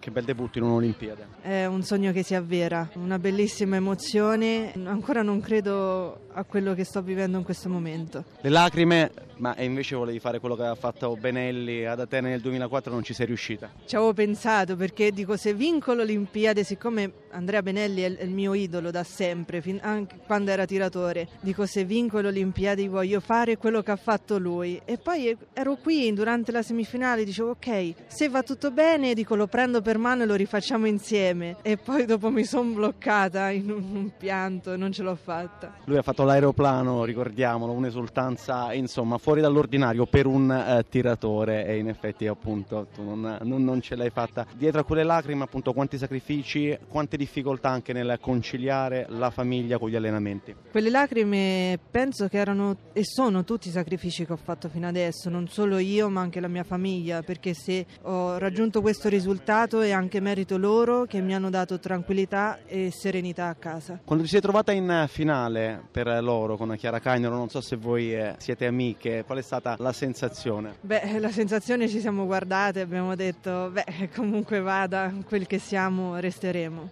Che bel debutto in un'Olimpiade. È un sogno che si avvera, una bellissima emozione. Ancora non credo a quello che sto vivendo in questo momento. Le lacrime, ma invece volevi fare quello che aveva fatto Benelli ad Atene nel 2004 non ci sei riuscita. Ci avevo pensato perché dico se vinco l'Olimpiade, siccome Andrea Benelli è il mio idolo da sempre, anche quando era tiratore, dico se vinco l'Olimpiade voglio fare quello che ha fatto lui. E poi ero qui durante la semifinale, dicevo ok, se va tutto bene, dico lo prendo per per mano e lo rifacciamo insieme. E poi dopo mi sono bloccata in un, un, pianto e non ce l'ho fatta. Lui ha fatto l'aeroplano, ricordiamolo, un'esultanza insomma fuori dall'ordinario per un uh, tiratore e in effetti appunto tu non, non, non, ce l'hai fatta. Dietro a quelle lacrime appunto quanti sacrifici, quante difficoltà anche nel conciliare la famiglia con gli allenamenti. Quelle lacrime penso che erano e sono tutti i sacrifici che ho fatto fino adesso, non solo io ma anche la mia famiglia, perché se ho raggiunto questo risultato è anche merito loro che mi hanno dato tranquillità e serenità a casa. Quando ti sei trovata in finale per loro con Chiara Cagnero, non so se voi eh, siete amiche, qual è stata la sensazione? Beh, la sensazione ci siamo guardate abbiamo detto, beh, comunque vada, quel che siamo resteremo.